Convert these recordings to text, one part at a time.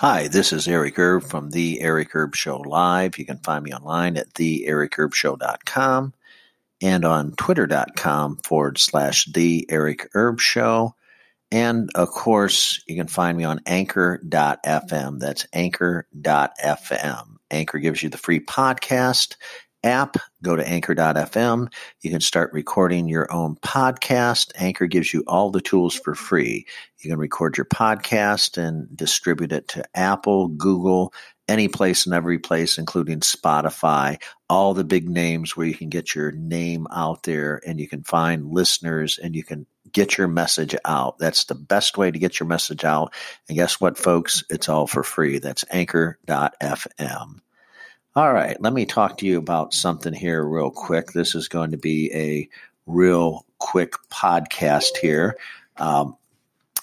Hi, this is Eric Erb from The Eric Erb Show Live. You can find me online at TheEricErbShow.com and on Twitter.com forward slash The Eric Erb Show. And of course, you can find me on Anchor.fm. That's Anchor.fm. Anchor gives you the free podcast app. Go to Anchor.fm. You can start recording your own podcast. Anchor gives you all the tools for free. You can record your podcast and distribute it to Apple, Google, any place and every place, including Spotify, all the big names where you can get your name out there and you can find listeners and you can get your message out. That's the best way to get your message out. And guess what, folks? It's all for free. That's anchor.fm. All right, let me talk to you about something here real quick. This is going to be a real quick podcast here. Um,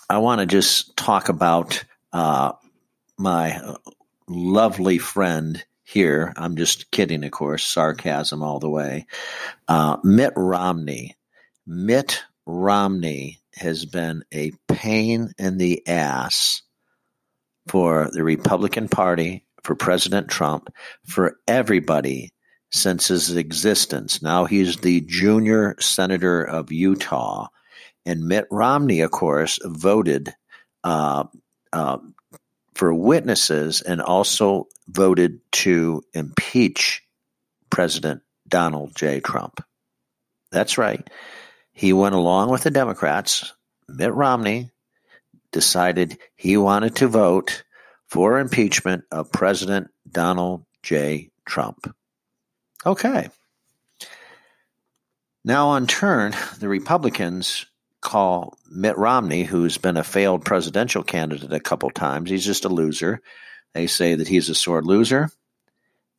I want to just talk about uh, my lovely friend here. I'm just kidding, of course, sarcasm all the way. Uh, Mitt Romney. Mitt Romney has been a pain in the ass for the Republican Party, for President Trump, for everybody since his existence. Now he's the junior senator of Utah. And Mitt Romney, of course, voted uh, uh, for witnesses and also voted to impeach President Donald J. Trump. That's right. He went along with the Democrats. Mitt Romney decided he wanted to vote for impeachment of President Donald J. Trump. Okay. Now, on turn, the Republicans call Mitt Romney, who's been a failed presidential candidate a couple times, he's just a loser. They say that he's a sore loser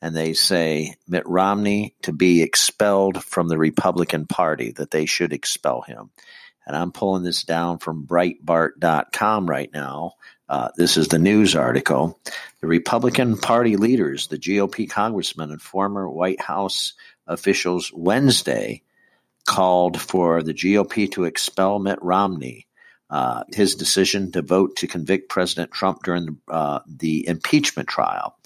and they say Mitt Romney to be expelled from the Republican Party, that they should expel him. And I'm pulling this down from Breitbart.com right now. Uh, this is the news article. The Republican Party leaders, the GOP congressmen and former White House officials Wednesday called for the GOP to expel Mitt Romney. Uh, his decision to vote to convict President Trump during the, uh, the impeachment trial.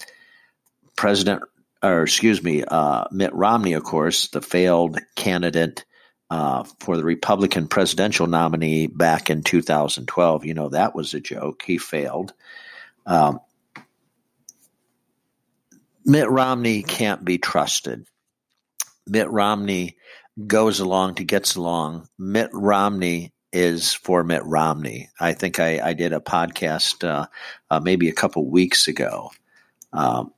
President, or excuse me, uh, Mitt Romney, of course, the failed candidate uh, for the Republican presidential nominee back in 2012. You know, that was a joke. He failed. Um, Mitt Romney can't be trusted. Mitt Romney goes along to gets along. Mitt Romney is for Mitt Romney. I think I, I did a podcast uh, uh, maybe a couple weeks ago. Um,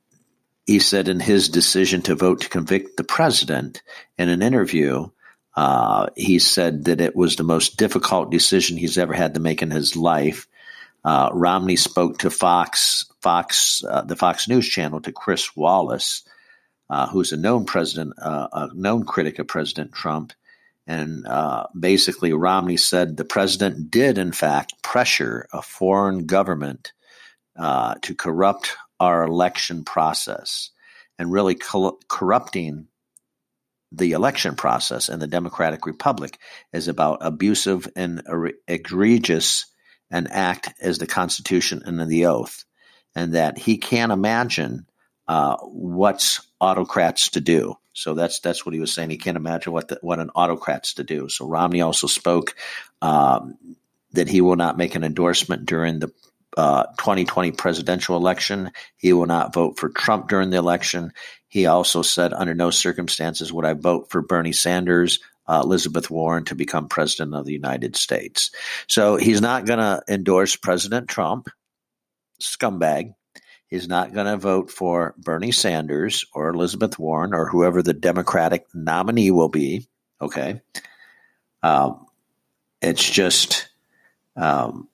he said in his decision to vote to convict the president in an interview, uh, he said that it was the most difficult decision he's ever had to make in his life. Uh, Romney spoke to Fox, Fox, uh, the Fox News channel, to Chris Wallace, uh, who's a known president, uh, a known critic of President Trump, and uh, basically Romney said the president did, in fact, pressure a foreign government to corrupt our election process and really co- corrupting the election process in the Democratic Republic is about abusive and egregious an act as the Constitution and the oath, and that he can't imagine uh, what's autocrats to do. So that's that's what he was saying. He can't imagine what the, what an autocrat's to do. So Romney also spoke um, that he will not make an endorsement during the uh, 2020 presidential election. He will not vote for Trump during the election. He also said, under no circumstances would I vote for Bernie Sanders, uh, Elizabeth Warren to become president of the United States. So he's not going to endorse President Trump, scumbag. He's not going to vote for Bernie Sanders or Elizabeth Warren or whoever the Democratic nominee will be. Okay. Um, it's just. Um,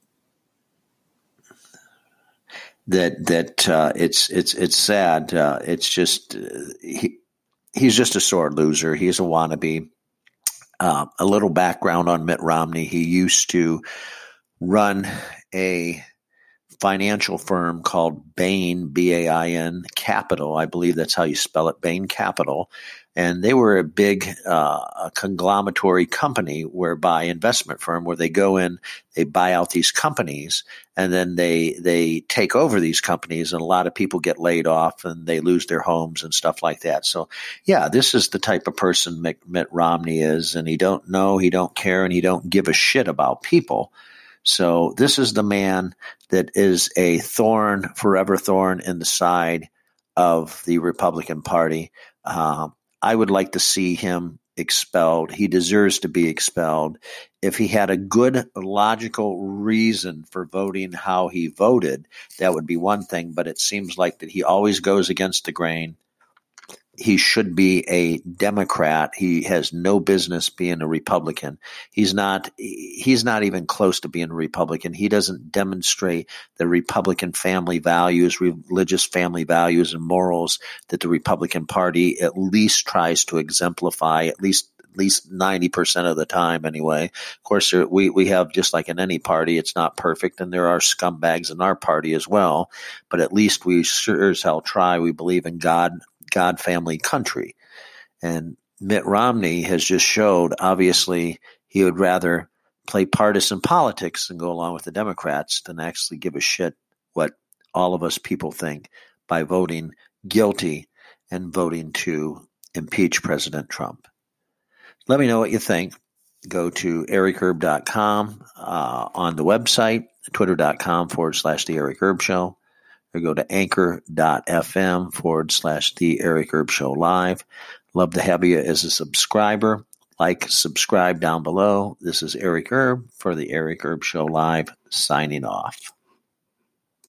that that uh, it's it's it's sad. Uh, it's just uh, he he's just a sore loser. He's a wannabe. Uh, a little background on Mitt Romney. He used to run a financial firm called Bain, B A I N Capital. I believe that's how you spell it, Bain Capital. And they were a big uh, a conglomeratory company whereby investment firm where they go in, they buy out these companies, and then they they take over these companies, and a lot of people get laid off and they lose their homes and stuff like that. So, yeah, this is the type of person Mitt Romney is, and he don't know, he don't care, and he don't give a shit about people. So this is the man that is a thorn, forever thorn in the side of the Republican Party. Uh, I would like to see him expelled. He deserves to be expelled. If he had a good logical reason for voting how he voted, that would be one thing. But it seems like that he always goes against the grain he should be a Democrat. He has no business being a Republican. He's not. He's not even close to being a Republican. He doesn't demonstrate the Republican family values, religious family values, and morals that the Republican Party at least tries to exemplify. At least at least 90% of the time anyway. Of course, we, we have, just like in any party, it's not perfect and there are scumbags in our party as well, but at least we sure as hell try. We believe in God, God family country. And Mitt Romney has just showed, obviously, he would rather play partisan politics and go along with the Democrats than actually give a shit what all of us people think by voting guilty and voting to impeach President Trump. Let me know what you think. Go to ericherb.com uh, on the website, twitter.com forward slash the Eric Erb Show or go to anchor.fm forward slash the Eric Erb Show Live. Love to have you as a subscriber. Like, subscribe down below. This is Eric Erb for the Eric Erb Show Live, signing off.